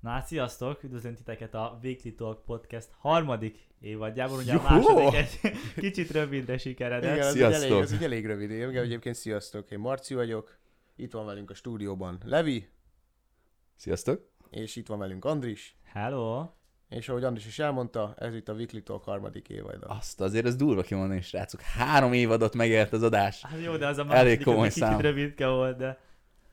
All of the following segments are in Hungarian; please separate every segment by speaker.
Speaker 1: Na, sziasztok! Üdvözlünk titeket a Weekly Talk Podcast harmadik évadjában, ugye a
Speaker 2: Juhó!
Speaker 1: második egy kicsit rövidre sikeredett.
Speaker 2: Igen, az
Speaker 3: Sziasztok!
Speaker 2: elég, az így elég rövid. Én egyébként sziasztok. Én Marci vagyok. Itt van velünk a stúdióban Levi,
Speaker 3: Sziasztok!
Speaker 2: és itt van velünk Andris.
Speaker 1: Hello!
Speaker 2: És ahogy Andris is elmondta, ez itt a Weekly Talk harmadik évada.
Speaker 3: Azt azért ez durva kimondani, srácok. Három évadot megélt az adás.
Speaker 1: Hát jó, de az a
Speaker 3: Elég
Speaker 1: második,
Speaker 3: komoly
Speaker 1: az egy kicsit
Speaker 3: szám.
Speaker 1: rövidke volt, de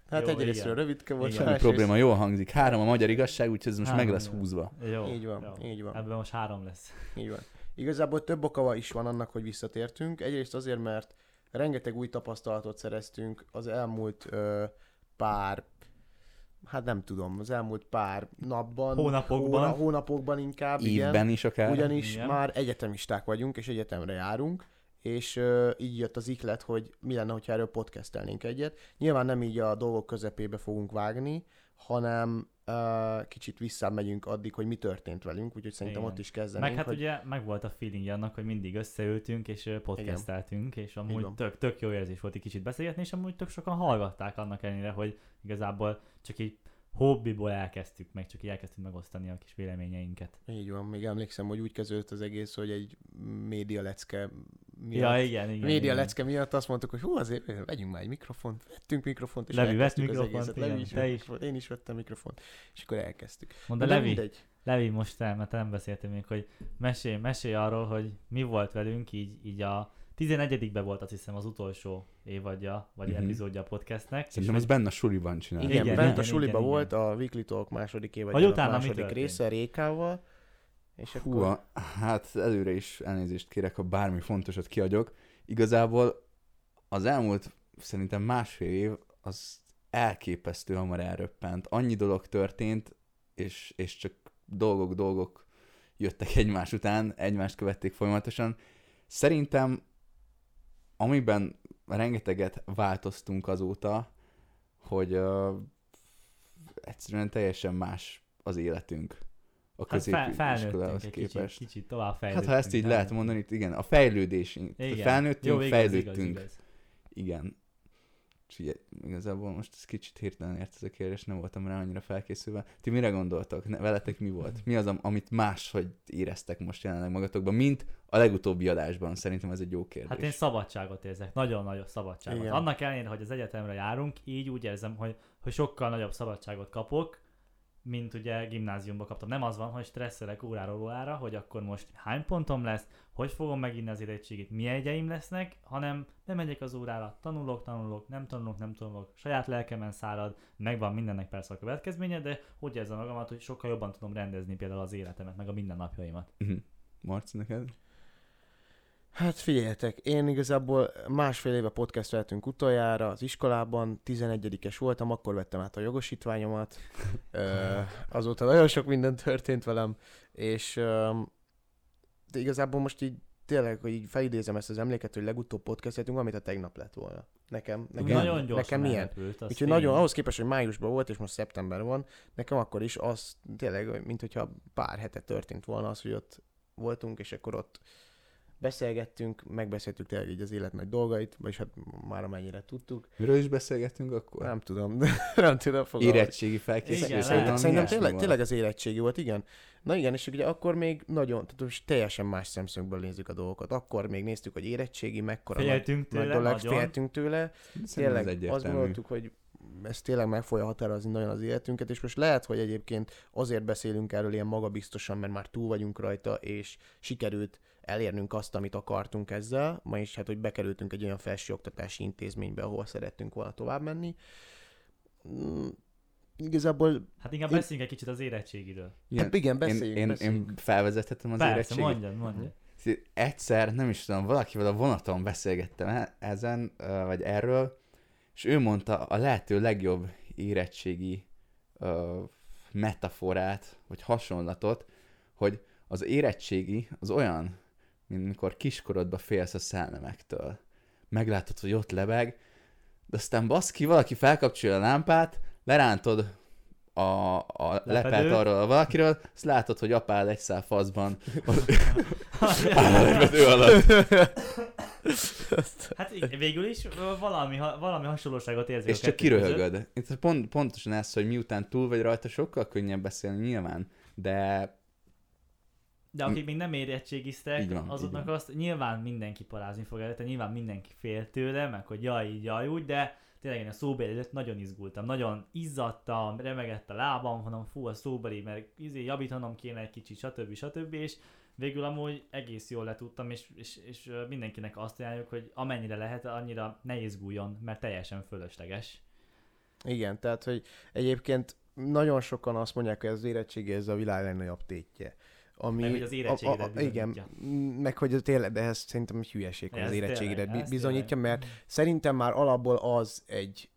Speaker 2: Hát
Speaker 1: Jó,
Speaker 2: egyrésztről
Speaker 1: igen.
Speaker 2: rövidke volt,
Speaker 1: Igen.
Speaker 3: Semmi probléma, jól hangzik. Három a magyar igazság, úgyhogy ez most
Speaker 1: Három,
Speaker 3: meg lesz húzva.
Speaker 1: jó.
Speaker 2: Így van,
Speaker 1: jó.
Speaker 2: így van.
Speaker 1: Ebben most három lesz.
Speaker 2: Így van. Igazából több oka is van annak, hogy visszatértünk. Egyrészt azért, mert rengeteg új tapasztalatot szereztünk az elmúlt ö, pár, hát nem tudom, az elmúlt pár napban.
Speaker 1: Hónapokban.
Speaker 2: Hóna, hónapokban inkább, igen.
Speaker 3: Évben is akár.
Speaker 2: Ugyanis
Speaker 1: Igen.
Speaker 2: már egyetemisták vagyunk, és egyetemre járunk, és így jött az iklet, hogy mi lenne, ha erről podcastelnénk egyet. Nyilván nem így a dolgok közepébe fogunk vágni, hanem uh, kicsit visszamegyünk addig, hogy mi történt velünk, úgyhogy szerintem
Speaker 1: Igen.
Speaker 2: ott is kezdenénk.
Speaker 1: Meg hát
Speaker 2: hogy...
Speaker 1: ugye meg volt a feeling annak, hogy mindig összeültünk és podcasteltünk, és amúgy
Speaker 2: van.
Speaker 1: tök, tök jó érzés volt egy kicsit beszélgetni, és amúgy tök sokan hallgatták annak ellenére, hogy igazából csak így hobbiból elkezdtük, meg csak így elkezdtük megosztani a kis véleményeinket.
Speaker 2: Így van, még emlékszem, hogy úgy kezdődött az egész, hogy egy média lecke miatt,
Speaker 1: Ja, igen, igen.
Speaker 2: média
Speaker 1: igen.
Speaker 2: lecke miatt azt mondtuk, hogy hú, azért vegyünk már egy mikrofont, vettünk mikrofont, és
Speaker 1: Levi vett
Speaker 2: elkezdtük az
Speaker 1: mikrofont,
Speaker 2: egészet.
Speaker 1: igen,
Speaker 2: Levi is,
Speaker 1: te is.
Speaker 2: mikrofont, én is vettem mikrofont, és akkor elkezdtük.
Speaker 1: Mondd Levi,
Speaker 2: mindegy.
Speaker 1: Levi, most te, mert nem beszéltél még, hogy mesélj, mesélj arról, hogy mi volt velünk, így, így a 11 volt azt hiszem az utolsó évadja, vagy
Speaker 3: Mhm.
Speaker 1: epizódja a podcastnek.
Speaker 3: Szerintem ez benne a suliban csinál.
Speaker 2: Igen,
Speaker 1: Igen,
Speaker 2: igen bent
Speaker 1: igen,
Speaker 2: a suliba
Speaker 1: igen,
Speaker 2: volt a Weekly Talk második év,
Speaker 1: Vagy utána mi
Speaker 2: második része Rékával, és
Speaker 3: Hú,
Speaker 2: akkor...
Speaker 3: a- hát előre is elnézést kérek, ha bármi fontosat kiadjuk. Igazából az elmúlt szerintem másfél év az elképesztő hamar elröppent. Annyi dolog történt, és, és csak dolgok, dolgok jöttek egymás után, egymást követték folyamatosan. Szerintem, amiben rengeteget változtunk azóta, hogy uh, egyszerűen teljesen más az életünk a
Speaker 1: Hát fel,
Speaker 3: középiskolához
Speaker 1: kicsit,
Speaker 3: képest.
Speaker 1: kicsit tovább
Speaker 3: Hát
Speaker 1: fejlődtünk.
Speaker 3: ha ezt így lehet mondani, itt igen, a fejlődés,
Speaker 1: Igen.
Speaker 3: felnőttünk,
Speaker 1: Jó, igaz,
Speaker 3: fejlődtünk,
Speaker 1: Igaz, igaz.
Speaker 3: igen. És ugye, igazából most ez kicsit hirtelen ért ez a kérdés, nem voltam rá annyira felkészülve. Ti mire gondoltok? Ne, veletek mi volt? Mi az, am- amit máshogy éreztek most jelenleg magatokban, mint a legutóbbi adásban? Szerintem ez egy jó kérdés.
Speaker 1: Hát én szabadságot érzek, nagyon nagyobb szabadságot.
Speaker 2: Igen.
Speaker 1: Annak ellenére, hogy az egyetemre járunk, így úgy érzem, hogy, hogy sokkal nagyobb szabadságot kapok, mint ugye gimnáziumba kaptam. Nem az van, hogy stresszelek óráról órára, hogy akkor most hány pontom lesz, hogy fogom meginni az érettségit, milyen egyeim lesznek, hanem nem megyek az órára, tanulok, tanulok, nem tanulok, nem tanulok, saját lelkemen szárad, megvan mindennek persze a következménye, de úgy érzem magamat, hogy sokkal jobban tudom rendezni például az életemet, meg a mindennapjaimat.
Speaker 3: Mhm. Marci, neked?
Speaker 2: Hát figyeljetek, én igazából másfél éve podcasteltünk utoljára az iskolában, 11-es voltam, akkor vettem át a jogosítványomat, Ö, azóta nagyon sok minden történt velem, és ö, de igazából most így tényleg, hogy így felidézem ezt az emléket, hogy legutóbb podcasteltünk, amit a tegnap lett volna. Nekem, nekem,
Speaker 1: Nagyon gyorsan
Speaker 2: nekem
Speaker 1: az
Speaker 2: Úgyhogy nagyon, ahhoz képest, hogy májusban volt, és most szeptember van, nekem akkor is az tényleg, mint hogyha pár hete történt volna az, hogy ott voltunk, és akkor ott beszélgettünk, megbeszéltük tényleg így az élet nagy dolgait, vagyis hát már amennyire tudtuk.
Speaker 3: Miről is beszélgettünk akkor?
Speaker 2: Nem tudom, nem tudom fogalmazni.
Speaker 3: Érettségi felkészülés.
Speaker 2: Szerintem tényleg, tényleg az érettségi volt, igen. Na igen, és ugye akkor még nagyon, tehát most teljesen más szemszögből nézzük a dolgokat. Akkor még néztük, hogy érettségi, mekkora nagy,
Speaker 1: Féltünk
Speaker 2: nagy
Speaker 1: tőle,
Speaker 2: dolog,
Speaker 1: nagyon.
Speaker 2: féltünk tőle,
Speaker 3: Szerintem
Speaker 2: tényleg azt gondoltuk, hogy ez tényleg meg fogja határozni nagyon az életünket, és most lehet, hogy egyébként azért beszélünk erről ilyen magabiztosan, mert már túl vagyunk rajta, és sikerült elérnünk azt, amit akartunk ezzel, ma is hát, hogy bekerültünk egy olyan felsőoktatási intézménybe, ahol szerettünk volna tovább menni. Mm, igazából,
Speaker 1: Hát inkább
Speaker 2: Én-
Speaker 1: beszéljünk egy kicsit az érettségiről.
Speaker 3: Igen,
Speaker 2: hát igen,
Speaker 3: én,
Speaker 2: beszéljünk,
Speaker 3: én,
Speaker 2: beszéljünk.
Speaker 3: én felvezethetem az
Speaker 1: Persze,
Speaker 3: érettségit.
Speaker 1: mondjad, mondjad.
Speaker 3: Egyszer, nem is tudom, valakivel a vonaton beszélgettem e- ezen, vagy erről, és ő mondta a lehető legjobb érettségi ö, metaforát, vagy hasonlatot, hogy az érettségi az olyan, mint mikor kiskorodba félsz a szellemektől. Meglátod, hogy ott lebeg, de aztán baszki, valaki felkapcsolja a lámpát, lerántod a, a lepet
Speaker 1: Lepedőt.
Speaker 3: arról a valakiről, azt látod, hogy apád egy szál faszban áll a lepedő alatt.
Speaker 1: Hát végül is valami, ha- valami hasonlóságot érzek
Speaker 3: És csak
Speaker 1: kettő között.
Speaker 3: kiröhögöd. Itt pont, pontosan ez, hogy miután túl vagy rajta, sokkal könnyebb beszélni nyilván, de
Speaker 1: De akik még nem érettségiztek,
Speaker 3: Így van, így
Speaker 1: azoknak
Speaker 3: van.
Speaker 1: azt nyilván mindenki parázni fog előtte, nyilván mindenki fél tőle, meg hogy jaj, így, jaj, úgy, de tényleg én a szóbeli előtt nagyon izgultam, nagyon izzadtam, remegett a lábam, hanem fú, a szóbeli, mert izé, javítanom kéne egy kicsit, stb. stb. És végül amúgy egész jól letudtam, és, és, és mindenkinek azt ajánljuk, hogy amennyire lehet, annyira ne izguljon, mert teljesen fölösleges.
Speaker 2: Igen, tehát, hogy egyébként nagyon sokan azt mondják, hogy az érettségi ez a világ legnagyobb tétje. Ami,
Speaker 1: Meg hogy az érettségidet
Speaker 2: Igen,
Speaker 1: bizonyítja.
Speaker 2: m- meg hogy tényleg, de ez szerintem hülyeség, hogy az érettségidet
Speaker 1: tényleg,
Speaker 2: bizonyítja,
Speaker 1: tényleg.
Speaker 2: mert szerintem már alapból az egy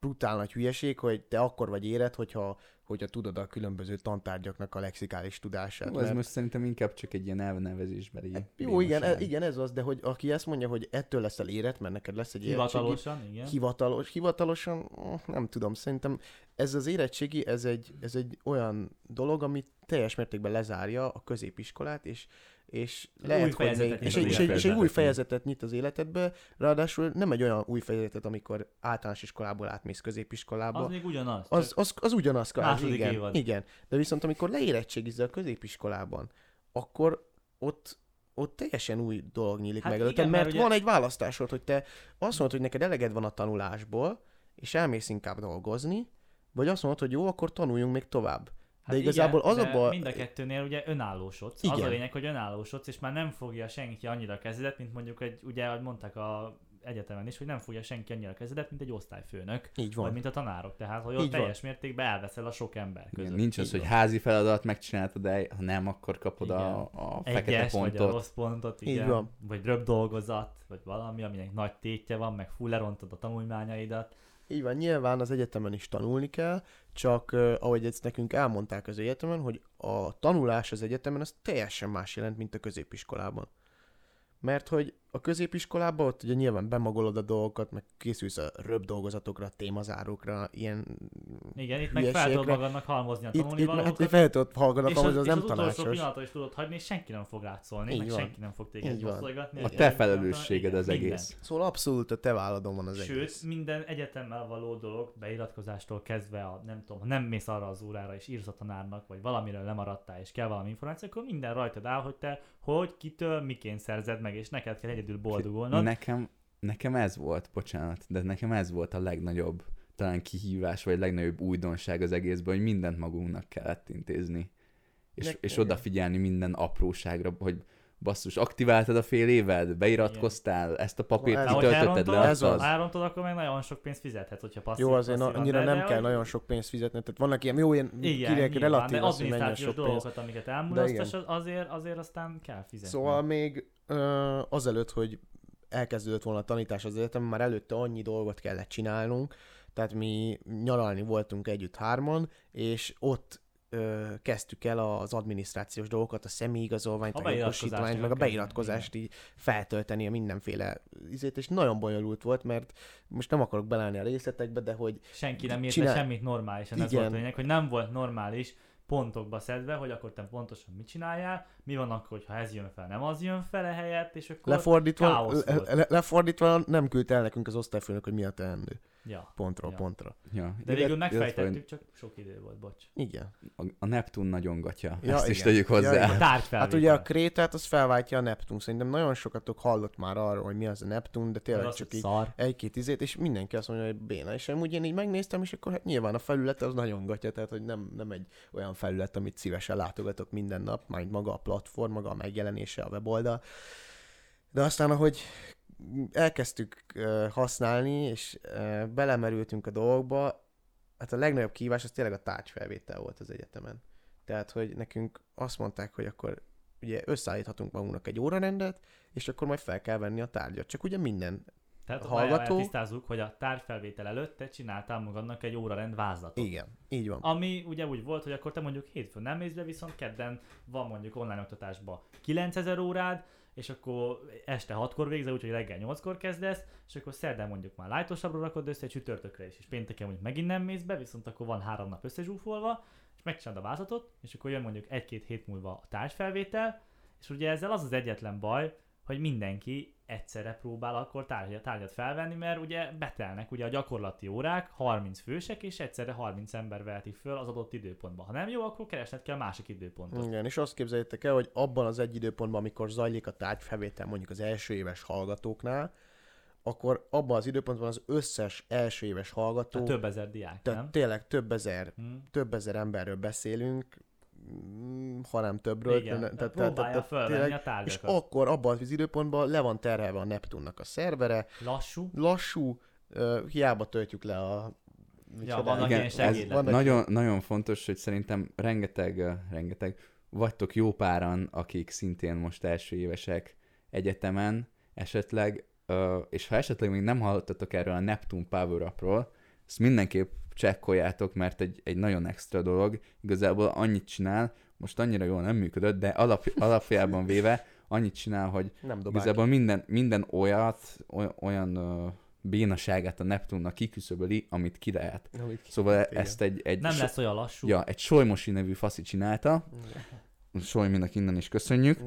Speaker 2: brutál nagy hülyeség, hogy te akkor vagy éret, hogyha, hogyha tudod a különböző tantárgyaknak a lexikális tudását.
Speaker 3: Ó, ez most szerintem inkább csak egy ilyen elnevezésbeli
Speaker 2: Jó, igen, e- igen, ez az, de hogy aki ezt mondja, hogy ettől leszel érett, mert neked lesz egy érettségi,
Speaker 1: Hivatalosan, igen.
Speaker 2: hivatalos, hivatalosan, mm, nem tudom, szerintem ez az érettségi, ez egy, ez egy olyan dolog, ami teljes mértékben lezárja a középiskolát, és, és lehet,
Speaker 1: új
Speaker 2: hogy még, és, és, egy, és egy új fejezetet nyit az életedbe, ráadásul nem egy olyan új fejezetet, amikor általános iskolából átmész középiskolába.
Speaker 1: Az még ugyanaz.
Speaker 2: Az, az, az ugyanaz, kvázi, igen,
Speaker 1: évad.
Speaker 2: igen. De viszont amikor leérettségizel a középiskolában, akkor ott ott teljesen új dolog nyílik
Speaker 1: Hát
Speaker 2: meg előtted,
Speaker 1: mert
Speaker 2: mert
Speaker 1: ugye-
Speaker 2: van egy választásod, hogy te azt mondod, hogy neked eleged van a tanulásból, és elmész inkább dolgozni, vagy azt mondod, hogy jó, akkor tanuljunk még tovább. De igazából az a
Speaker 1: de
Speaker 2: baj-
Speaker 1: Mind a kettőnél ugye önállósodsz. Az
Speaker 2: Igen.
Speaker 1: a lényeg, hogy önállósodsz, és már nem fogja senki annyira a kezedet, mint mondjuk egy, ugye, ahogy mondták a egyetemen is, hogy nem fogja senki annyira a kezedet, mint egy osztályfőnök,
Speaker 2: Így
Speaker 1: vagy
Speaker 2: van.
Speaker 1: mint a tanárok. Tehát, hogy
Speaker 2: Így
Speaker 1: ott
Speaker 2: van.
Speaker 1: teljes mértékben elveszel a sok ember között.
Speaker 3: Igen, nincs az,
Speaker 2: Így
Speaker 3: hogy
Speaker 2: van.
Speaker 3: házi feladat megcsináltad, de ha nem, akkor kapod a,
Speaker 1: Igen.
Speaker 3: a fekete
Speaker 1: Egyes, vagy a
Speaker 3: pontot.
Speaker 1: rossz pontot,
Speaker 2: Így
Speaker 1: igen.
Speaker 2: van.
Speaker 1: Vagy röbb dolgozat, vagy valami, aminek nagy tétje van, meg full lerontod a tanulmányaidat.
Speaker 2: Így van, nyilván az egyetemen is tanulni kell, csak uh, ahogy ezt nekünk elmondták az egyetemen, hogy a tanulás az egyetemen az teljesen más jelent, mint a középiskolában. Mert hogy a középiskolában ott ugye nyilván bemagolod a dolgokat, meg készülsz a röbb dolgozatokra, témazárókra, ilyen
Speaker 1: Igen, itt meg fel tudod magadnak halmozni a
Speaker 2: Itt, itt
Speaker 1: tanulnivalókat.
Speaker 2: hát fel tudod
Speaker 1: és
Speaker 2: hogy
Speaker 1: az,
Speaker 2: az
Speaker 1: és
Speaker 2: nem
Speaker 1: az utolsó
Speaker 2: tanácsos.
Speaker 1: pillanatot is tudod hagyni, és senki nem fog rád szólni,
Speaker 2: Így
Speaker 1: meg
Speaker 2: van.
Speaker 1: senki nem fog téged bosszolgatni.
Speaker 3: A te felelősséged az egész.
Speaker 2: Szóval abszolút a te válladon van az
Speaker 1: Sőt,
Speaker 2: egész.
Speaker 1: minden egyetemmel való dolog, beiratkozástól kezdve, a, nem tudom, ha nem mész arra az órára és írsz a tanárnak, vagy valamiről lemaradtál és kell valami információ, akkor minden rajtad áll, hogy te hogy, kitől, miként szerzed meg, és neked kell egyedül boldogulnod.
Speaker 3: Nekem, nekem ez volt, bocsánat, de nekem ez volt a legnagyobb talán kihívás, vagy legnagyobb újdonság az egészben, hogy mindent magunknak kellett intézni. És,
Speaker 2: Nek-
Speaker 3: és
Speaker 2: igen.
Speaker 3: odafigyelni minden apróságra, hogy basszus, aktiváltad a fél éved, beiratkoztál, ezt a papírt
Speaker 2: Ez-
Speaker 3: kitöltötted le,
Speaker 2: ez az.
Speaker 1: elrontod, akkor meg nagyon sok pénzt fizethetsz, hogyha passzív.
Speaker 2: Jó, azért na,
Speaker 1: passzívan,
Speaker 2: annyira nem
Speaker 1: de
Speaker 2: kell
Speaker 1: hogy-
Speaker 2: nagyon sok pénzt fizetni, tehát vannak ilyen jó, ilyen
Speaker 1: Igen,
Speaker 2: kirek
Speaker 1: nyilván,
Speaker 2: relatív, az, hogy mennyi sok
Speaker 1: dolgokat, amiket
Speaker 2: De
Speaker 1: elmulasztasz, az- azért, azért aztán kell fizetni.
Speaker 2: Szóval még azelőtt, hogy elkezdődött volna a tanítás az egyetemen, már előtte annyi dolgot kellett csinálnunk, tehát mi nyaralni voltunk együtt hárman, és ott ö, kezdtük el az adminisztrációs dolgokat, a személyigazolványt,
Speaker 1: A
Speaker 2: a, jogosítványt, meg a beiratkozást így feltölteni a mindenféle izét, és nagyon bonyolult volt, mert most nem akarok belállni a részletekbe, de hogy
Speaker 1: senki nem írt
Speaker 2: Csinál-
Speaker 1: semmit normálisan, ez
Speaker 2: Igen.
Speaker 1: volt a lényeg, hogy nem volt normális pontokba szedve, hogy akkor te pontosan mit csináljál, mi van akkor, hogyha ez jön fel, nem az jön fel helyett, és akkor...
Speaker 2: lefordítva, le, le, lefordítva nem küldte el nekünk az osztályfőnök, hogy mi a teendő.
Speaker 1: Ja.
Speaker 2: Pontról
Speaker 1: Ja.
Speaker 2: pontra.
Speaker 3: Ja,
Speaker 1: De végül megfejtettük, csak sok idő volt, bocs.
Speaker 2: Igen.
Speaker 3: A, a Neptun nagyon gatya,
Speaker 2: Ja,
Speaker 3: ezt is
Speaker 2: igen.
Speaker 3: tegyük
Speaker 2: Ja,
Speaker 3: hozzá.
Speaker 2: igen.
Speaker 1: A tárgyfelvétel.
Speaker 2: Hát ugye a Krétát az felváltja a Neptun. Szerintem nagyon sokatok hallott már arról, hogy mi az a Neptun, de tényleg
Speaker 1: az,
Speaker 2: csak így
Speaker 1: szar.
Speaker 2: egy-két izét, és mindenki azt mondja, hogy béna. És amúgy én így megnéztem, és akkor hát nyilván a felület az nagyon gatya, tehát hogy nem, nem egy olyan felület, amit szívesen látogatok minden nap, majd maga a platform, maga a megjelenése, a weboldal. De aztán, ahogy elkezdtük használni, és belemerültünk a dolgokba, hát a legnagyobb kívás az tényleg a tárgyfelvétel volt az egyetemen. Tehát, hogy nekünk azt mondták, hogy akkor ugye összeállíthatunk magunknak egy órarendet, és akkor majd fel kell venni a tárgyat. Csak ugye minden.
Speaker 1: Tehát hallgató- tisztázzuk, hogy a tárgyfelvétel előtt te csináltál magadnak egy órarend vázlatot.
Speaker 2: Igen, így van.
Speaker 1: Ami ugye úgy volt, hogy akkor te mondjuk hétfőn nem mész be, viszont kedden van mondjuk online oktatásban 9000 órád, és akkor este 6-kor végzel, úgyhogy reggel 8-kor kezdesz, és akkor szerdán mondjuk már lájtosabbra rakod össze, csütörtökre is, és pénteken mondjuk megint nem mész be, viszont akkor van három nap összezsúfolva, és megcsinálod a vázlatot, és akkor jön mondjuk egy-két hét múlva a társfelvétel, és ugye ezzel az az egyetlen baj, hogy mindenki egyszerre próbál akkor tárgyat, tárgyat felvenni, mert ugye betelnek ugye a gyakorlati órák, 30 fősek, és egyszerre 30 ember veheti föl az adott időpontban. Ha nem jó, akkor keresned kell másik időpontot.
Speaker 2: Igen, és azt képzeljétek el, hogy abban az egy időpontban, amikor zajlik a tárgyfelvétel mondjuk az első éves hallgatóknál, akkor abban az időpontban az összes első éves hallgató,
Speaker 1: Tehát több ezer diák,
Speaker 2: tehát
Speaker 1: nem?
Speaker 2: tényleg több ezer,
Speaker 1: Hm.
Speaker 2: több ezer emberről beszélünk, mm, ha nem többről.
Speaker 1: Igen,
Speaker 2: te-
Speaker 1: tehát
Speaker 2: te- te-
Speaker 1: próbálja
Speaker 2: te-
Speaker 1: fölvenni
Speaker 2: tényleg,
Speaker 1: a
Speaker 2: és akkor abban az időpontban le van terhelve a Neptunnak a szervere,
Speaker 1: Lassú,
Speaker 2: lassú, uh, hiába töltjük le a... micsoda-
Speaker 1: vannak
Speaker 3: Igen, ez
Speaker 2: vannak-
Speaker 3: nagyon, nagyon fontos, hogy szerintem rengeteg, rengeteg, vagytok jó páran, akik szintén most első évesek egyetemen, esetleg, és ha esetleg még nem hallottatok erről a Neptune Power Upról, ezt mindenképp csekkoljátok, mert egy, egy nagyon extra dolog, igazából annyit csinál, most annyira jól nem működött, de alap, alapjában véve annyit csinál, hogy
Speaker 2: Nem
Speaker 3: Igazából minden, minden olyat, oly- olyan ö, bénaságát a Neptunnak kiküszöböli, amit ki lehet.
Speaker 2: Amit ki-
Speaker 3: Szóval
Speaker 2: igen.
Speaker 3: ezt egy, egy,
Speaker 1: nem
Speaker 3: so-
Speaker 1: lesz olyan lassú.
Speaker 3: ja, egy Solymosi nevű faszi csinálta, Solyminak innen is köszönjük.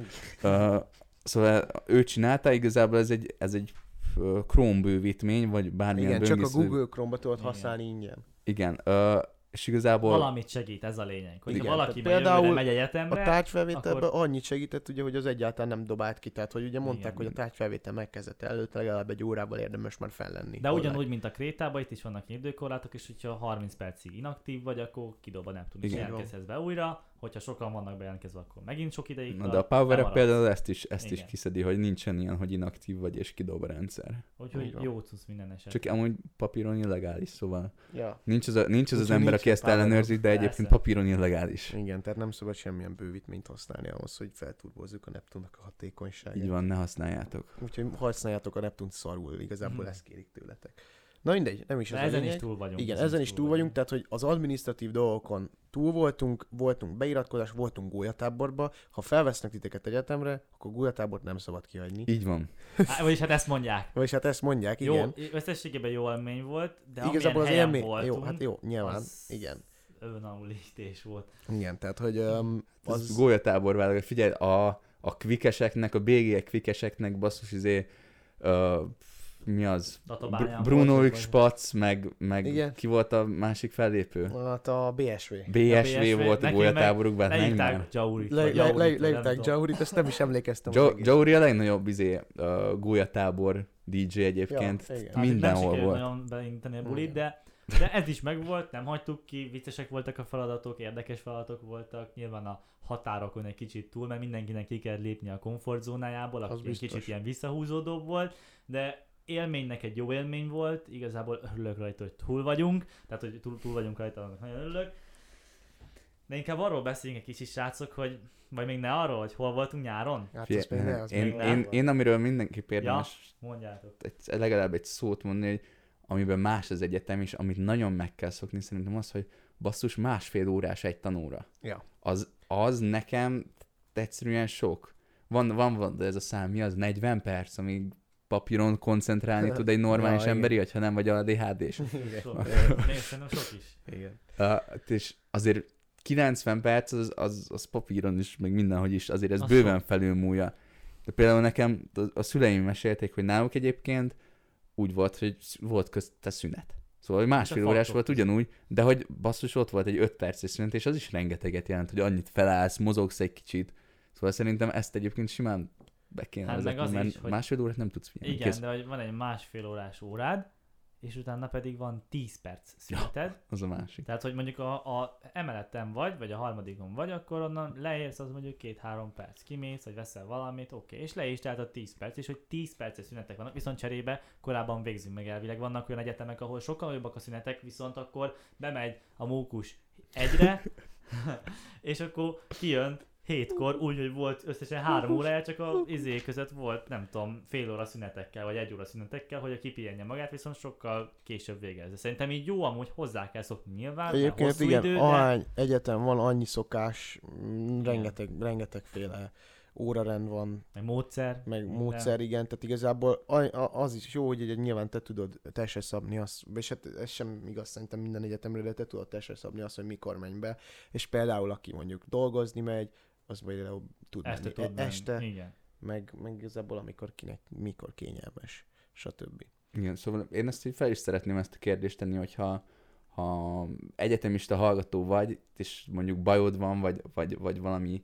Speaker 3: Uh, szóval ő csinálta, igazából ez egy, ez egy Chrome bővítmény, vagy bármilyen
Speaker 2: Igen, csak a
Speaker 3: böngésző-
Speaker 2: Google Chrome-ba tudod
Speaker 1: Igen.
Speaker 2: használni ingyen.
Speaker 3: Igen, uh, és igazából...
Speaker 1: Valamit segít, ez a lényeg. Hogyha
Speaker 2: Igen,
Speaker 1: valaki például megy
Speaker 2: A
Speaker 1: egyetemre,
Speaker 2: tárgyfelvételben
Speaker 1: akkor-
Speaker 2: annyit segített, ugye, hogy az egyáltalán nem dobált ki, tehát hogy ugye mondták,
Speaker 1: Igen.
Speaker 2: hogy a tárgyfelvétel megkezdett előtt legalább egy órával érdemes már fellenni.
Speaker 1: de
Speaker 2: online.
Speaker 1: ugyanúgy, mint a Krétában, itt is vannak időkorlátok, és hogyha 30 percig inaktív vagy, akkor kidob a Neptun, és
Speaker 3: Igen.
Speaker 1: jelentkezhetsz be újra, hogyha sokan vannak bejelentkezve, akkor megint sok ideig
Speaker 3: Na de a Power például ezt is, ezt is
Speaker 1: Igen.
Speaker 3: kiszedi, hogy nincsen ilyen, hogy inaktív vagy és kidob a rendszer.
Speaker 1: Úgyhogy jó cucc minden esetben.
Speaker 3: Csak amúgy papíron illegális, szóval
Speaker 2: Ja,
Speaker 3: nincs az, a, nincs az, az ember,
Speaker 2: nincs
Speaker 3: aki ezt ellenőrzi, de egyébként
Speaker 1: Persze.
Speaker 3: papíron illegális.
Speaker 2: igen, tehát nem szabad semmilyen bővítményt használni ahhoz, hogy felturbozzuk a Neptunnak a hatékonyságát.
Speaker 3: Így van, ne használjátok.
Speaker 2: Úgyhogy használjátok a Neptun szarul, igazából
Speaker 1: Mhm.
Speaker 2: ezt kérik tőletek. Na mindegy, nem is az
Speaker 1: ezen
Speaker 2: lényeg.
Speaker 1: is túl vagyunk.
Speaker 2: Igen, ezen is túl vagyunk, tehát hogy az administratív dolgokon túl voltunk, voltunk beiratkozás, voltunk gólyatáborba. Ha felvesznek titeket egyetemre, akkor gólyatábort nem szabad kihagyni.
Speaker 3: Így van.
Speaker 1: Há, vagyis hát ezt mondják.
Speaker 2: Vagyis hát ezt mondják,
Speaker 1: Jó,
Speaker 2: igen.
Speaker 1: összességében jó élmény volt, de
Speaker 2: Igazából az élmény,
Speaker 1: voltunk,
Speaker 2: jó, hát jó, nyilván,
Speaker 1: az
Speaker 2: igen.
Speaker 1: Önamlítés volt.
Speaker 2: Igen, tehát hogy um,
Speaker 3: Az
Speaker 2: az...
Speaker 3: gólyatábor válogat. Figyelj, a, a kvikeseknek, a BG kvikeseknek basszus izé, uh, mi az? Br- Bruno Spac, meg, meg
Speaker 2: Igen.
Speaker 3: ki volt a másik fellépő?
Speaker 2: Hát a BSV.
Speaker 3: BSV,
Speaker 1: BSV,
Speaker 3: volt a már.
Speaker 1: Leírták Jaurit.
Speaker 2: Le, le, le,
Speaker 1: tudom.
Speaker 2: Jaurit, ezt nem is emlékeztem.
Speaker 3: Jory a legnagyobb izé, uh, gólyatábor DJ egyébként.
Speaker 2: Ja, igen.
Speaker 1: Hát nem
Speaker 3: Mindenhol volt.
Speaker 1: nagyon beinteni a bulit, de, de ez is megvolt, nem hagytuk ki, viccesek voltak a feladatok, érdekes feladatok voltak, nyilván a határokon egy kicsit túl, mert mindenkinek ki kell lépni a komfortzónájából, aki egy kicsit ilyen visszahúzódóbb volt, de élménynek egy jó élmény volt, igazából örülök rajta, hogy túl vagyunk, tehát hogy túl, túl vagyunk rajta, annak nagyon örülök. De inkább arról beszéljünk egy kicsit, srácok, hogy vagy még ne arról, hogy hol voltunk nyáron?
Speaker 2: Hát
Speaker 3: Figyelj,
Speaker 2: az még ne, az
Speaker 3: én,
Speaker 2: még
Speaker 1: nem.
Speaker 3: én, én, amiről mindenképp érdemes
Speaker 1: Mondjátok.
Speaker 3: egy, legalább egy szót mondani, hogy amiben más az egyetem, és amit nagyon meg kell szokni, szerintem az, hogy basszus másfél órás egy tanóra.
Speaker 2: Ja.
Speaker 3: Az, az nekem egyszerűen sok. Van, van, van de ez a szám, mi az? 40 perc, amíg papíron koncentrálni tud egy normális
Speaker 2: Ja, igen.
Speaker 3: emberi, vagy ha nem vagy ADHD-s.
Speaker 2: Igen.
Speaker 1: Sok. Szerintem sok is.
Speaker 2: Igen.
Speaker 3: Uh, és azért 90 perc az, az, az papíron is, meg mindenhogy is, azért ez
Speaker 1: Az
Speaker 3: bőven felülmúlja. De például nekem a, szüleim mesélték, hogy náluk egyébként úgy volt, hogy volt közte szünet. Szóval hogy másfél
Speaker 1: De
Speaker 3: órás volt ugyanúgy, de hogy basszus ott volt egy 5 perces szünet, és az is rengeteget jelent, hogy annyit felállsz, mozogsz egy kicsit. Szóval szerintem ezt egyébként simán be kéne
Speaker 1: Hát meg
Speaker 3: vezetni,
Speaker 1: az
Speaker 3: mert
Speaker 1: is, hogy-
Speaker 3: másfél órát nem tudsz figyelni.
Speaker 1: Igen,
Speaker 3: Kész.
Speaker 1: de hogy van egy másfél órás órád, és utána pedig van 10 perc szüneted.
Speaker 3: Az a másik.
Speaker 1: Tehát, hogy mondjuk a, a emeleten vagy, vagy a harmadikon vagy, akkor onnan leérsz, az mondjuk két-három perc. Kimész, vagy veszel valamit, oké, és le is tehát a 10 perc, és hogy 10 perces szünetek vannak, viszont cserébe korábban végzünk meg elvileg. Vannak olyan egyetemek, ahol sokkal jobbak a szünetek, viszont akkor bemegy a mókus egyre, és akkor kijön hétkor, úgy, hogy volt összesen három órája, csak a izé között volt, nem tudom, fél óra szünetekkel, vagy egy óra szünetekkel, hogy a kipihenje magát, viszont sokkal később végezze. Szerintem így jó, amúgy hozzá kell szokni nyilván,
Speaker 2: Egyébként
Speaker 1: hosszú
Speaker 2: igen,
Speaker 1: idő, de...
Speaker 2: ahány egyetem van, annyi szokás, mm, rengeteg, rengetegféle órarend van,
Speaker 1: meg módszer.
Speaker 2: meg
Speaker 1: minden.
Speaker 2: módszer, igen, tehát igazából az is jó, hogy egy- nyilván te tudod testre szabni azt, és hát ez sem igaz szerintem minden egyetemre, de te tudod testre szabni azt, hogy mikor menj be, és például aki mondjuk dolgozni megy, az például tud
Speaker 1: Este
Speaker 2: menni
Speaker 1: tud
Speaker 2: e-
Speaker 1: menni.
Speaker 2: este,
Speaker 1: Igen.
Speaker 2: meg, meg igazából amikor kinek, mikor kényelmes, stb.
Speaker 3: Igen, szóval én ezt így fel is szeretném ezt a kérdést tenni, hogyha ha egyetemista hallgató vagy, és mondjuk bajod van, vagy, vagy, vagy valami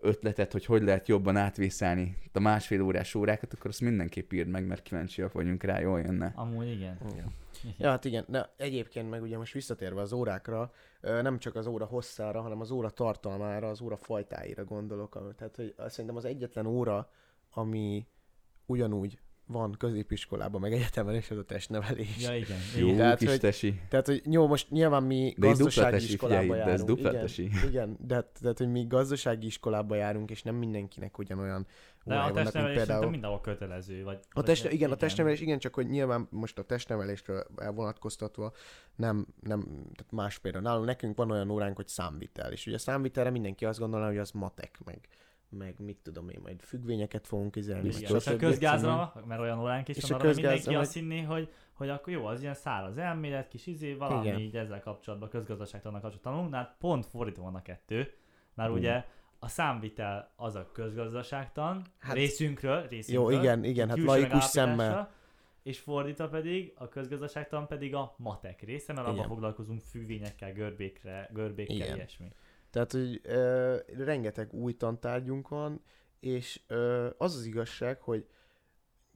Speaker 3: ötletet, hogy hogy lehet jobban átvészelni a másfél órás órákat, akkor azt mindenképp írd meg, mert kíváncsiak vagyunk rá, jól jönne.
Speaker 1: Amúgy igen.
Speaker 2: Igen. Ja, hát igen, de egyébként meg ugye most visszatérve az órákra, nem csak az óra hosszára, hanem az óra tartalmára, az óra fajtáira gondolok. Tehát, hogy azt szerintem az egyetlen óra, ami ugyanúgy van középiskolában, meg egyetemen, és az a testnevelés.
Speaker 1: Ja, igen.
Speaker 3: Jó
Speaker 1: igen.
Speaker 2: Tehát,
Speaker 3: kis
Speaker 2: hogy-
Speaker 3: tesi.
Speaker 2: Tehát, hogy jó, most nyilván mi
Speaker 3: De
Speaker 2: gazdasági
Speaker 3: tesi,
Speaker 2: iskolába
Speaker 3: figyelj, de ez
Speaker 2: járunk.
Speaker 3: dupla
Speaker 2: igen,
Speaker 3: tesi.
Speaker 2: igen, de hát- tehát, hogy mi gazdasági iskolába járunk, és nem mindenkinek ugyanolyan
Speaker 1: De a
Speaker 2: vannak,
Speaker 1: testnevelés
Speaker 2: például...
Speaker 1: szerintem mindenhol kötelező. Vagy,
Speaker 2: A test,
Speaker 1: ne-
Speaker 2: igen, a testnevelés, igen, csak hogy nyilván most a testnevelésről elvonatkoztatva nem, nem, tehát más például. Nálunk nekünk van olyan óránk, hogy számvitel, és ugye a számvitelre mindenki azt gondolná, hogy az matek, meg, meg mit tudom én, majd függvényeket fogunk
Speaker 1: Igen,
Speaker 2: meg
Speaker 1: és a közgázra, mert olyan óránk is
Speaker 2: És
Speaker 1: van, arra mindenki
Speaker 2: közgázra,
Speaker 1: azt hinné, hogy, hogy akkor jó, az ilyen száraz elmélet, kis izé, valami
Speaker 2: Igen.
Speaker 1: így ezzel kapcsolatban, közgazdaságtannak kapcsolatban tanulunk, de hát pont fordítva van a kettő, mert
Speaker 3: Hmm.
Speaker 1: ugye a számvitel az a közgazdaságtan,
Speaker 2: Hát-
Speaker 1: részünkről, részünkről,
Speaker 2: Jó, igen, igen, hát laikus szemmel.
Speaker 1: És fordítva pedig a közgazdaságtan pedig a matek része, mert abban foglalkozunk függvényekkel, görbékre, görbékkel,
Speaker 2: Igen.
Speaker 1: ilyesmi.
Speaker 2: Tehát, hogy ö, rengeteg új tantárgyunk van, és ö, az az igazság, hogy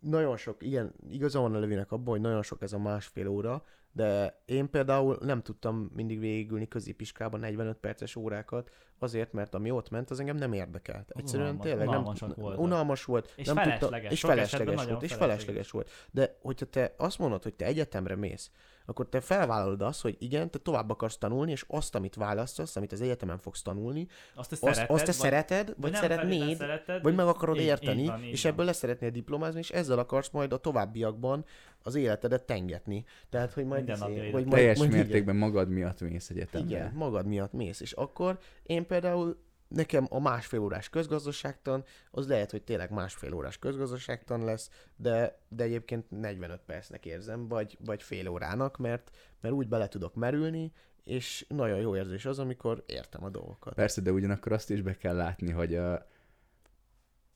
Speaker 2: nagyon sok, igen, igaza van a Levinek abban, hogy nagyon sok ez a másfél óra, de én például nem tudtam mindig végigülni középiskolában 45 perces órákat, azért, mert ami ott ment, az engem nem érdekelt. Egyszerűen
Speaker 1: Unalmas-
Speaker 2: tényleg nem,
Speaker 1: voltak.
Speaker 2: unalmas volt,
Speaker 1: És
Speaker 2: nem
Speaker 1: felesleges,
Speaker 2: és
Speaker 1: sok esetben
Speaker 2: felesleges volt, és
Speaker 1: felesleges.
Speaker 2: felesleges volt. De hogyha te azt mondod, hogy te egyetemre mész, akkor te felvállalod azt, hogy igen, te tovább akarsz tanulni, és azt, amit választasz, amit az egyetemen fogsz tanulni,
Speaker 1: Azt te
Speaker 2: azt,
Speaker 1: szereted,
Speaker 2: azt te
Speaker 1: vagy,
Speaker 2: szereted, vagy,
Speaker 1: vagy
Speaker 2: szeretnéd,
Speaker 1: szereted,
Speaker 2: vagy meg akarod
Speaker 1: így-
Speaker 2: érteni,
Speaker 1: így van, így
Speaker 2: és
Speaker 1: van.
Speaker 2: ebből le szeretnél diplomázni, és ezzel akarsz majd a továbbiakban az életedet tengetni. Tehát, hogy majd,
Speaker 1: Minden
Speaker 2: izé- hogy majd,
Speaker 3: Teljes
Speaker 2: majd igen.
Speaker 3: mértékben magad miatt mész egyetemre.
Speaker 2: Igen, magad miatt mész. És akkor én például nekem a másfél órás közgazdaságtan, az lehet, hogy tényleg másfél órás közgazdaságtan lesz, de, de egyébként 45 percnek érzem, vagy, vagy fél órának, mert, mert úgy bele tudok merülni, és nagyon jó érzés az, amikor értem a dolgokat.
Speaker 3: Persze, de ugyanakkor azt is be kell látni, hogy uh,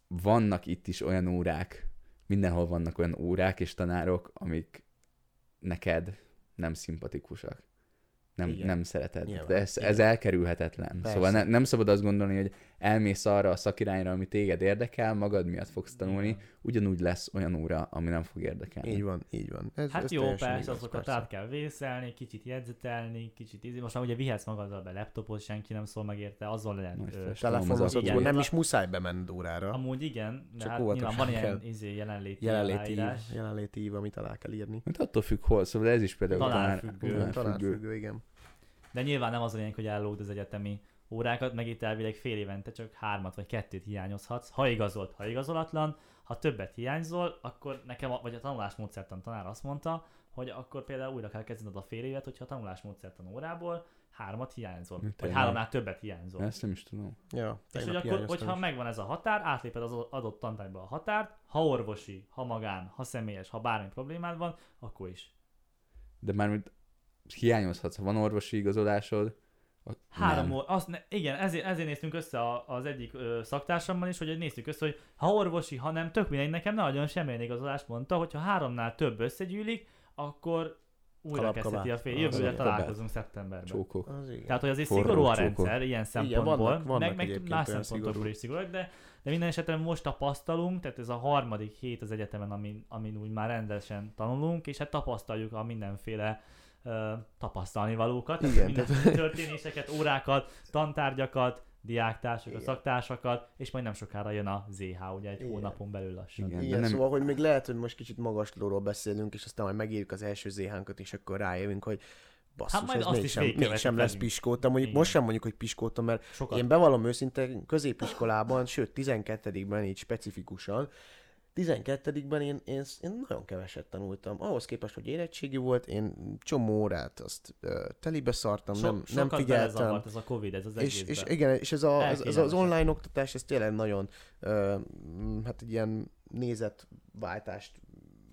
Speaker 3: vannak itt is olyan órák, mindenhol vannak olyan órák és tanárok, amik neked nem szimpatikusak. Nem,
Speaker 2: Igen.
Speaker 3: nem szereted.
Speaker 2: Nyilván.
Speaker 3: De ez,
Speaker 2: Igen.
Speaker 3: ez elkerülhetetlen.
Speaker 2: Persze.
Speaker 3: Szóval ne, nem szabad azt gondolni, hogy elmész arra a szakirányra, ami téged érdekel, magad miatt fogsz tanulni, ugyanúgy lesz olyan óra, ami nem fog érdekelni.
Speaker 2: Így van, így van. Ez,
Speaker 1: Hát
Speaker 2: ez
Speaker 1: jó, persze,
Speaker 2: igaz,
Speaker 1: azokat
Speaker 2: persze.
Speaker 1: át kell vészelni, kicsit jegyzetelni, kicsit izé. Most már ugye vihetsz magaddal be laptopot, senki nem szól meg érte, azzal lehet.
Speaker 2: Telefonozod,
Speaker 1: Igen.
Speaker 2: nem is muszáj bemenni órára.
Speaker 1: amúgy igen, de
Speaker 2: Csak
Speaker 1: hát nyilván van ilyen izé, jelenléti,
Speaker 2: Jelenléti ív, jelenléti ív, amit alá kell írni.
Speaker 3: Hát attól függ hol, szóval ez is például
Speaker 1: tanárfüggő.
Speaker 3: tanárfüggő,
Speaker 2: igen.
Speaker 1: De nyilván nem az a lényeg, hogy ellód az egyetemi órákat, meg itt elvileg fél évente csak hármat vagy kettőt hiányozhatsz, ha igazolt, ha igazolatlan, ha többet hiányzol, akkor nekem, a, vagy a tanulásmódszertan tanár azt mondta, hogy akkor például újra kell kezdened a fél évet, hogyha a tanulásmódszertan órából hármat hiányzol, vagy
Speaker 3: Tényleg?
Speaker 1: háromnál többet hiányzol.
Speaker 3: Ezt nem is tudom.
Speaker 2: Ja,
Speaker 1: És hogy akkor, hogyha
Speaker 2: is.
Speaker 1: megvan ez a határ, átléped az adott tantárgyba a határt, ha orvosi, ha magán, ha személyes, ha bármi problémád van, akkor is.
Speaker 3: De már hiányozhatsz, ha van orvosi igazolásod,
Speaker 1: Három óra, azt ne, igen, ezért, ezért néztünk össze a, az egyik ö, szaktársammal is, hogy néztük össze, hogy ha orvosi, ha nem, tök mindegy, nekem nagyon semmilyen igazolást mondta, hogyha háromnál több összegyűlik, akkor újra kezdheti a fél, jövőre találkozunk szeptemberben.
Speaker 3: Csókok.
Speaker 2: Az igen.
Speaker 1: Tehát, hogy azért
Speaker 3: Forró
Speaker 1: szigorú a
Speaker 3: csókok.
Speaker 1: rendszer ilyen
Speaker 2: Igen,
Speaker 1: szempontból,
Speaker 2: vannak- vannak
Speaker 1: meg, meg más szempontból
Speaker 2: szigorú.
Speaker 1: is szigorúak, de, de minden esetre most tapasztalunk, tehát ez a harmadik hét az egyetemen, amin, amin úgy már rendesen tanulunk, és hát tapasztaljuk a mindenféle tapasztalni valókat,
Speaker 2: Igen,
Speaker 1: minden
Speaker 2: tehát-
Speaker 1: történéseket, órákat, tantárgyakat, diáktársakat,
Speaker 2: Igen.
Speaker 1: szaktársakat, és majd nem sokára jön a ZH, ugye egy
Speaker 2: Igen.
Speaker 1: hónapon belül lassan.
Speaker 3: Igen.
Speaker 2: Igen,
Speaker 3: nem-
Speaker 2: szóval, hogy még lehet, hogy most kicsit magaslóról beszélünk, és aztán majd megírjuk az első zh és akkor rájövünk, hogy basszus,
Speaker 1: Hát majd
Speaker 2: ez
Speaker 1: azt is
Speaker 2: mégsem, mégsem lesz piskóta. Mondjuk
Speaker 1: Igen.
Speaker 2: most sem mondjuk, hogy piskóta, mert
Speaker 1: Sokat.
Speaker 2: én bevallom őszintén középiskolában, sőt 12-ben így specifikusan, 12-ben én, én, én nagyon keveset tanultam. Ahhoz képest, hogy érettségi volt, én csomó órát azt uh, telibe szartam,
Speaker 1: So,
Speaker 2: nem, nem figyeltem.
Speaker 1: ez a Covid, ez az
Speaker 2: És,
Speaker 1: egészben.
Speaker 2: és igen, és ez, a, ez, ez az online oktatás, ez tényleg nagyon, uh, hát egy ilyen nézetváltást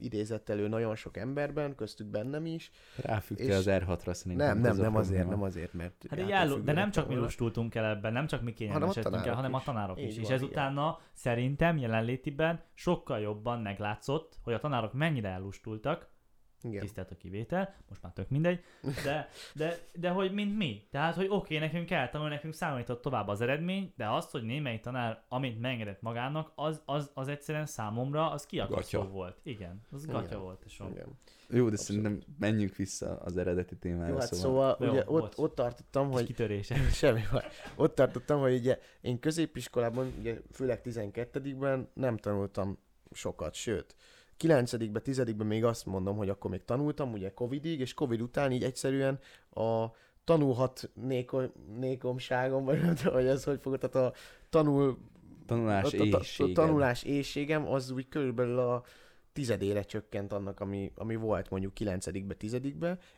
Speaker 2: idézett elő nagyon sok emberben, köztük bennem is.
Speaker 3: Ráfügte
Speaker 2: És-
Speaker 3: az R6-ra szerintem.
Speaker 2: Nem, nem, nem azért, nem azért, mert...
Speaker 1: Hát így ellu- de nem csak mi lustultunk el ebben, nem csak mi kényelmesedtünk el, hanem a
Speaker 2: is.
Speaker 1: tanárok is. És
Speaker 2: van,
Speaker 1: ezutána szerintem jelenlétiben sokkal jobban meglátszott, hogy a tanárok mennyire ellustultak,
Speaker 2: Igen.
Speaker 1: tisztelt a kivétel, most már tök mindegy, de, de, de hogy mint mi. Tehát, hogy oké, okay, nekünk kell tanulni, nekünk számított tovább az eredmény, de azt, hogy némelyik tanár, amit megengedett magának, az, az, az egyszerűen számomra, az kiakasztó volt. Igen, az
Speaker 2: Igen.
Speaker 1: gatya volt. És
Speaker 2: Igen.
Speaker 3: Jó, de
Speaker 2: Abszolút.
Speaker 3: szerintem menjünk vissza az eredeti témára.
Speaker 2: Jó, hát
Speaker 3: szóval...
Speaker 2: szóval
Speaker 1: Jó,
Speaker 2: ugye
Speaker 1: bocs.
Speaker 2: ott, ott tartottam,
Speaker 1: hogy...
Speaker 2: hogy
Speaker 1: kitörése.
Speaker 2: Semmi baj. Ott tartottam, hogy ugye én középiskolában, ugye főleg 12-ben nem tanultam sokat, sőt, 9 10 még azt mondom, hogy akkor még tanultam, ugye Covidig, és Covid után így egyszerűen a tanulhat néko- nékomságom, vagy hogy ez hogy fogod, tehát a tanul,
Speaker 3: Tanulás
Speaker 2: a, a, a, tanulás éjségem az úgy körülbelül a tizedére csökkent annak, ami, ami volt mondjuk 9-be, 10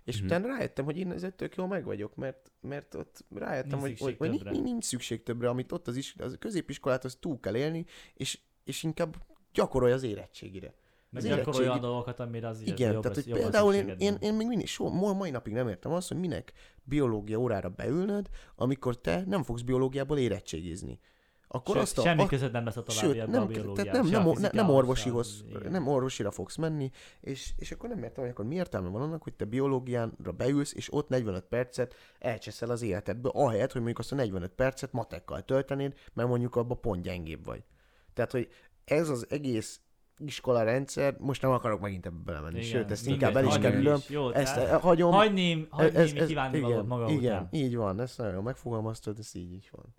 Speaker 2: és
Speaker 3: Mhm.
Speaker 2: utána rájöttem, hogy én ezzel tök jól meg vagyok, mert, mert ott rájöttem,
Speaker 1: Nincs
Speaker 2: hogy, hogy, hogy nincs, nincs szükség többre, amit ott az, is, az középiskolát az túl kell élni, és, és inkább gyakorolj az érettségire.
Speaker 1: Meg
Speaker 2: érettségi-
Speaker 1: olyan dolgokat, amire az
Speaker 2: Igen,
Speaker 1: jobb,
Speaker 2: tehát hogy
Speaker 1: jobban
Speaker 2: például én, én, én még mindig, so, ma- mai napig nem értem azt, hogy minek biológia órára beülnöd, amikor te nem fogsz biológiából érettségizni. Akkor
Speaker 1: Sőt,
Speaker 2: azt a,
Speaker 1: semmi
Speaker 2: a,
Speaker 1: között nem lesz a
Speaker 2: Sőt,
Speaker 1: továbbiakban
Speaker 2: nem,
Speaker 1: a
Speaker 2: tehát nem,
Speaker 1: se a
Speaker 2: nem, nem, nem orvosihoz,
Speaker 1: se igen.
Speaker 2: nem orvosira fogsz menni, és, és akkor nem értem, hogy akkor mi értelme van annak, hogy te biológiánra beülsz, és ott 45 percet elcseszel az életedből, ahelyett, hogy mondjuk azt a 45 percet matekkal töltenéd, mert mondjuk abban pont gyengébb vagy. Tehát, hogy ez az egész iskola rendszer, most nem akarok megint ebbe belemenni,
Speaker 1: Igen,
Speaker 2: sőt, ezt
Speaker 1: mindegy,
Speaker 2: inkább el is kerülöm, ezt
Speaker 1: tehát
Speaker 2: eh, hagyom,
Speaker 1: hagyni, hagyni
Speaker 2: ez, ez,
Speaker 1: kívánni
Speaker 2: igen,
Speaker 1: maga
Speaker 2: igen,
Speaker 1: után.
Speaker 2: így van, ezt nagyon jól megfogalmaztad, ez így is van.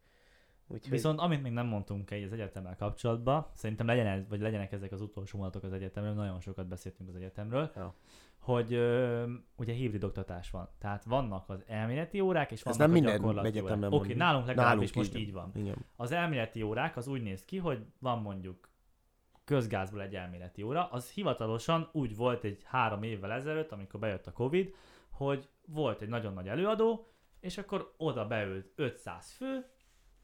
Speaker 2: Úgyhogy,
Speaker 1: Viszont amit még nem mondtunk egy az egyetemmel kapcsolatban, szerintem legyen ez, vagy legyenek ezek az utolsó mondatok az egyetemről, nagyon sokat beszéltünk az egyetemről,
Speaker 2: Ja.
Speaker 1: hogy ö, ugye hibrid oktatás van. Tehát vannak az elméleti órák, és
Speaker 2: Ez
Speaker 1: vannak
Speaker 2: nem
Speaker 1: a
Speaker 2: minden egyetemben
Speaker 1: Oké,
Speaker 2: így.
Speaker 1: nálunk legalábbis
Speaker 2: Nálunk
Speaker 1: most
Speaker 2: így
Speaker 1: így van.
Speaker 2: igen.
Speaker 1: Az elméleti órák az úgy néz ki, hogy van mondjuk közgázból egy elméleti óra, az hivatalosan úgy volt egy három évvel ezelőtt, amikor bejött a Covid, hogy volt egy nagyon nagy előadó, és akkor oda beült 500 fő,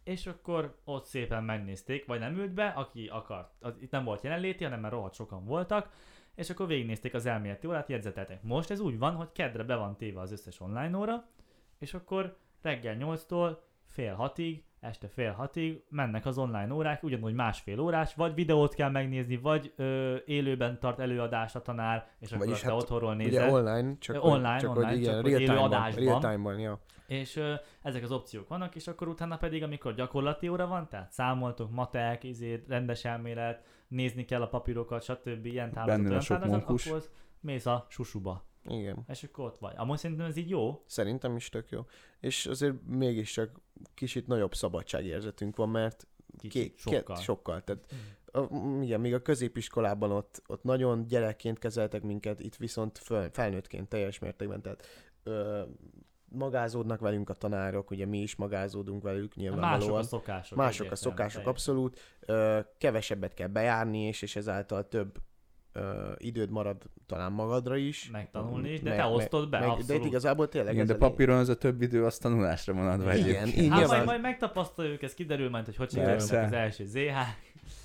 Speaker 1: és akkor ott szépen megnézték, vagy nem ült be, aki akart. Az, itt nem volt jelenléti, hanem mert rohadt sokan voltak, és akkor végignézték az elméleti órát, jegyzeteltek. Most ez úgy van, hogy kedre be van téve az összes online óra, és akkor reggel 8-tól fél hatig, este fél hatig mennek az online órák, ugyanúgy másfél órás, vagy videót kell megnézni, vagy ö, élőben tart előadást a tanár, és akkor
Speaker 2: Vagyis
Speaker 1: azt te
Speaker 2: hát
Speaker 1: otthonról
Speaker 2: Ugye
Speaker 1: nézed.
Speaker 2: online, csak,
Speaker 1: Ö, online,
Speaker 2: csak
Speaker 1: online,
Speaker 2: hogy igen,
Speaker 1: csak
Speaker 2: real time-ban,
Speaker 1: adásban.
Speaker 2: real time-ban, ja.
Speaker 1: És ö, ezek az opciók vannak, és akkor utána pedig, amikor gyakorlati óra van, tehát számoltok, matek, izé, rendes elmélet, nézni kell a papírokat, stb. ilyen
Speaker 3: a
Speaker 1: olyan
Speaker 3: mókus.
Speaker 1: akkor mész a susuba.
Speaker 2: Igen.
Speaker 1: És akkor ott vagy. Amúgy szerintem ez így jó.
Speaker 2: Szerintem is tök jó. És azért mégiscsak kicsit nagyobb szabadságérzetünk van, mert
Speaker 1: Kicsit,
Speaker 2: ké-
Speaker 1: sokkal.
Speaker 2: Ké- sokkal. Tehát, a, m- igen, még a középiskolában ott, ott nagyon gyerekként kezeltek minket, itt viszont föl, felnőttként teljes mértékben, tehát ö, magázódnak velünk a tanárok, ugye mi is magázódunk velük
Speaker 1: Mások
Speaker 2: nyilvánvalóan.
Speaker 1: a szokások.
Speaker 2: Mások a szokások,
Speaker 1: teljesen.
Speaker 2: abszolút. Ö, kevesebbet kell bejárni, és, és ezáltal több ö, időd marad talán magadra is.
Speaker 1: Megtanulni is, de
Speaker 2: Meg-
Speaker 1: te osztod be,
Speaker 2: meg, De
Speaker 1: abszolút.
Speaker 2: itt igazából tényleg
Speaker 3: Igen,
Speaker 2: ez
Speaker 3: de papíron az a több idő, az tanulásra van adva
Speaker 2: Igen,
Speaker 3: egyébként.
Speaker 2: így
Speaker 1: Hát
Speaker 2: nyilván-
Speaker 1: majd, majd megtapasztaljuk, ez kiderül majd, hogy hogy sikerülnek az első ZH.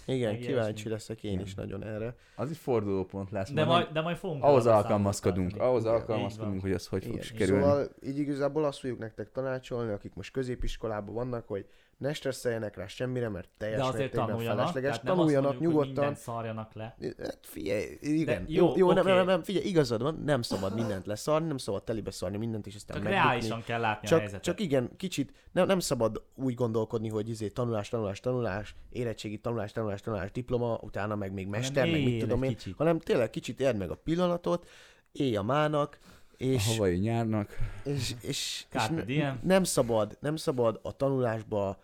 Speaker 2: Igen,
Speaker 1: meg
Speaker 2: kíváncsi
Speaker 1: ilyesmi.
Speaker 2: leszek én is nagyon erre.
Speaker 3: Az egy fordulópont lesz.
Speaker 1: De
Speaker 3: majd
Speaker 1: de majd fogunk
Speaker 3: ahhoz alkalmazkodunk, ahhoz alkalmazkodunk, hogy az hogy fog sikerülni.
Speaker 2: Szóval így igazából azt fogjuk nektek tanácsolni, akik most középiskolában vannak, hogy ne stresszeljenek rá semmire, mert teljes
Speaker 1: De azért
Speaker 2: mértékben
Speaker 1: tanuljanak,
Speaker 2: felesleges.
Speaker 1: tehát nem
Speaker 2: Tanuljanak
Speaker 1: azt mondjuk, hogy
Speaker 2: nyugodtan.
Speaker 1: mindent szarjanak le.
Speaker 2: Hát figyelj, igen.
Speaker 1: De
Speaker 2: jó,
Speaker 1: jó,
Speaker 2: jó nem, nem, nem, figyelj, igazad van, nem szabad mindent leszarni, nem szabad telibe szarni mindent, és aztán
Speaker 1: Csak
Speaker 2: megbukni.
Speaker 1: reálisan kell látni a
Speaker 2: Csak,
Speaker 1: helyzetet.
Speaker 2: csak igen, kicsit, nem, nem szabad úgy gondolkodni, hogy izé tanulás, tanulás, tanulás, érettségi tanulás, tanulás, tanulás, diploma, utána meg még mester, meg mit tudom én,
Speaker 1: kicsit.
Speaker 2: hanem tényleg kicsit érd meg a pillanatot, élj a mának,
Speaker 3: A
Speaker 2: és,
Speaker 3: havai nyárnak.
Speaker 2: és, és, és
Speaker 1: Carpe
Speaker 2: ne, nem szabad, nem szabad a tanulásba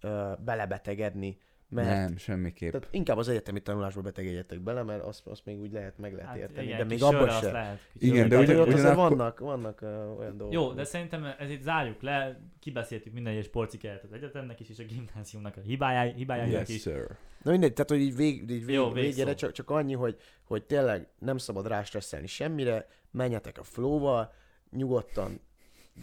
Speaker 2: ö, belebetegedni, mert
Speaker 3: Nem, semmiképp.
Speaker 2: tehát inkább az egyetemi tanulásba betegedjetek bele, mert azt, azt még úgy lehet, meg lehet
Speaker 1: Hát
Speaker 2: érteni,
Speaker 1: igen,
Speaker 2: de még abban sem.
Speaker 1: Lehet,
Speaker 3: Igen, de ugyan- ugyanakkor-
Speaker 2: vannak, vannak uh, olyan dolgok.
Speaker 1: Jó, de szerintem ez itt zárjuk le, kibeszéltük minden egyes porcikáját az egyetemnek is, és a gimnáziumnak a hibájái, hibájának
Speaker 3: Yes,
Speaker 1: is.
Speaker 3: sir.
Speaker 2: Na mindegy, tehát hogy így, vég, így vég,
Speaker 1: Jó,
Speaker 2: végére csak, csak annyi, hogy, hogy tényleg nem szabad rástresszelni semmire, menjetek a flowval, nyugodtan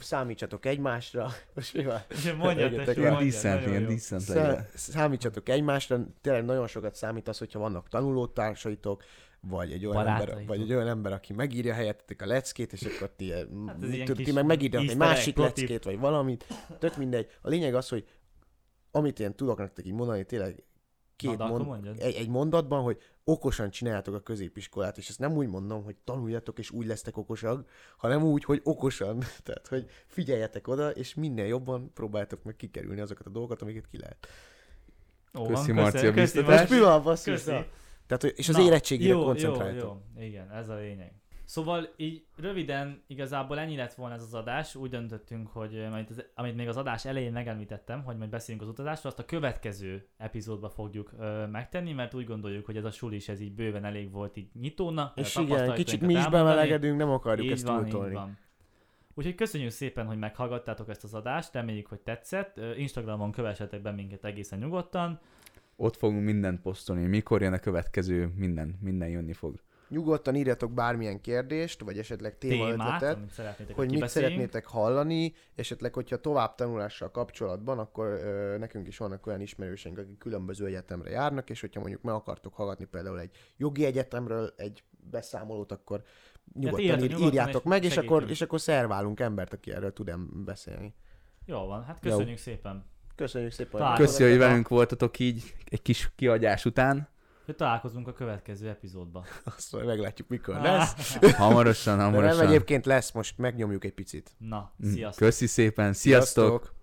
Speaker 2: számítsatok egymásra, most mi van?
Speaker 1: Mondja,
Speaker 2: Tegyetek
Speaker 1: tesó.
Speaker 3: Ilyen
Speaker 1: nagyon
Speaker 3: ilyen.
Speaker 2: Szá- számítsatok egymásra, tényleg nagyon sokat számít az, hogyha vannak tanulótársaitok, vagy egy olyan, ember, vagy egy olyan ember, aki megírja helyettetek a leckét, és akkor ti,
Speaker 1: Hát
Speaker 2: hát tud, ti meg megírjatok egy másik leckét, vagy valamit, tök mindegy. A lényeg az, hogy amit én tudok nektek így mondani, tényleg két
Speaker 1: Na,
Speaker 2: mond, egy, egy mondatban, hogy okosan csináljátok a középiskolát, és ezt nem úgy mondom, hogy tanuljatok, és úgy lesztek okosak, hanem úgy, hogy okosan. Tehát, hogy figyeljetek oda, és minél jobban próbáljátok meg kikerülni azokat a dolgokat, amiket ki lehet.
Speaker 1: Ó,
Speaker 3: Köszi, Marci, a
Speaker 1: köszi,
Speaker 3: biztatást.
Speaker 2: Most mi van, basszus? Tehát, hogy, és az
Speaker 1: Na,
Speaker 2: érettségére
Speaker 1: jó,
Speaker 2: koncentráltok.
Speaker 1: Jó, jó, igen, ez a lényeg. Szóval így röviden igazából ennyi lett volna ez az adás. Úgy döntöttünk, hogy eh, majd az, amit még az adás elején megemlítettem, hogy majd beszélünk az utazásról, azt a következő epizódba fogjuk ö, megtenni, mert úgy gondoljuk, hogy ez a sulis ez így bőven elég volt így nyitóna.
Speaker 2: És
Speaker 1: a
Speaker 2: igen, kicsit mi is bemelegedünk, nem akarjuk
Speaker 1: Így
Speaker 2: ezt
Speaker 1: van, így
Speaker 2: túltolni.
Speaker 1: van. Úgyhogy köszönjük szépen, hogy meghallgattátok ezt az adást, reméljük, hogy tetszett. Instagramon kövessetek be minket egészen nyugodtan.
Speaker 3: Ott fogunk mindent posztolni. Mikor jön a következő, minden, minden jönni fog.
Speaker 2: Nyugodtan írjatok bármilyen kérdést, vagy esetleg témaötletet, hogy mit szeretnétek hallani, esetleg, hogyha tovább tanulással kapcsolatban, akkor ö, nekünk is vannak olyan ismerőseink, akik különböző egyetemre járnak, és hogyha mondjuk meg akartok hallgatni például egy jogi egyetemről egy beszámolót, akkor nyugodtan,
Speaker 1: írjatok
Speaker 2: ír,
Speaker 1: nyugodtan,
Speaker 2: írjátok meg, és
Speaker 1: segítünk.
Speaker 2: akkor, és akkor szerválunk embert, aki erről tud beszélni.
Speaker 1: Jó van, hát köszönjük szépen.
Speaker 2: Köszönjük szépen.
Speaker 3: Köszi, hogy velünk voltatok így egy kis kiadás után.
Speaker 1: Hogy találkozunk a következő epizódban.
Speaker 2: Azt majd meglátjuk, mikor
Speaker 1: Ah.
Speaker 2: lesz.
Speaker 3: Hamarosan,
Speaker 2: De nem
Speaker 3: hamarosan.
Speaker 2: egyébként lesz, most megnyomjuk egy picit.
Speaker 1: Na,
Speaker 3: Mm,
Speaker 1: sziasztok!
Speaker 3: Köszi szépen, sziasztok!
Speaker 2: Sziasztok.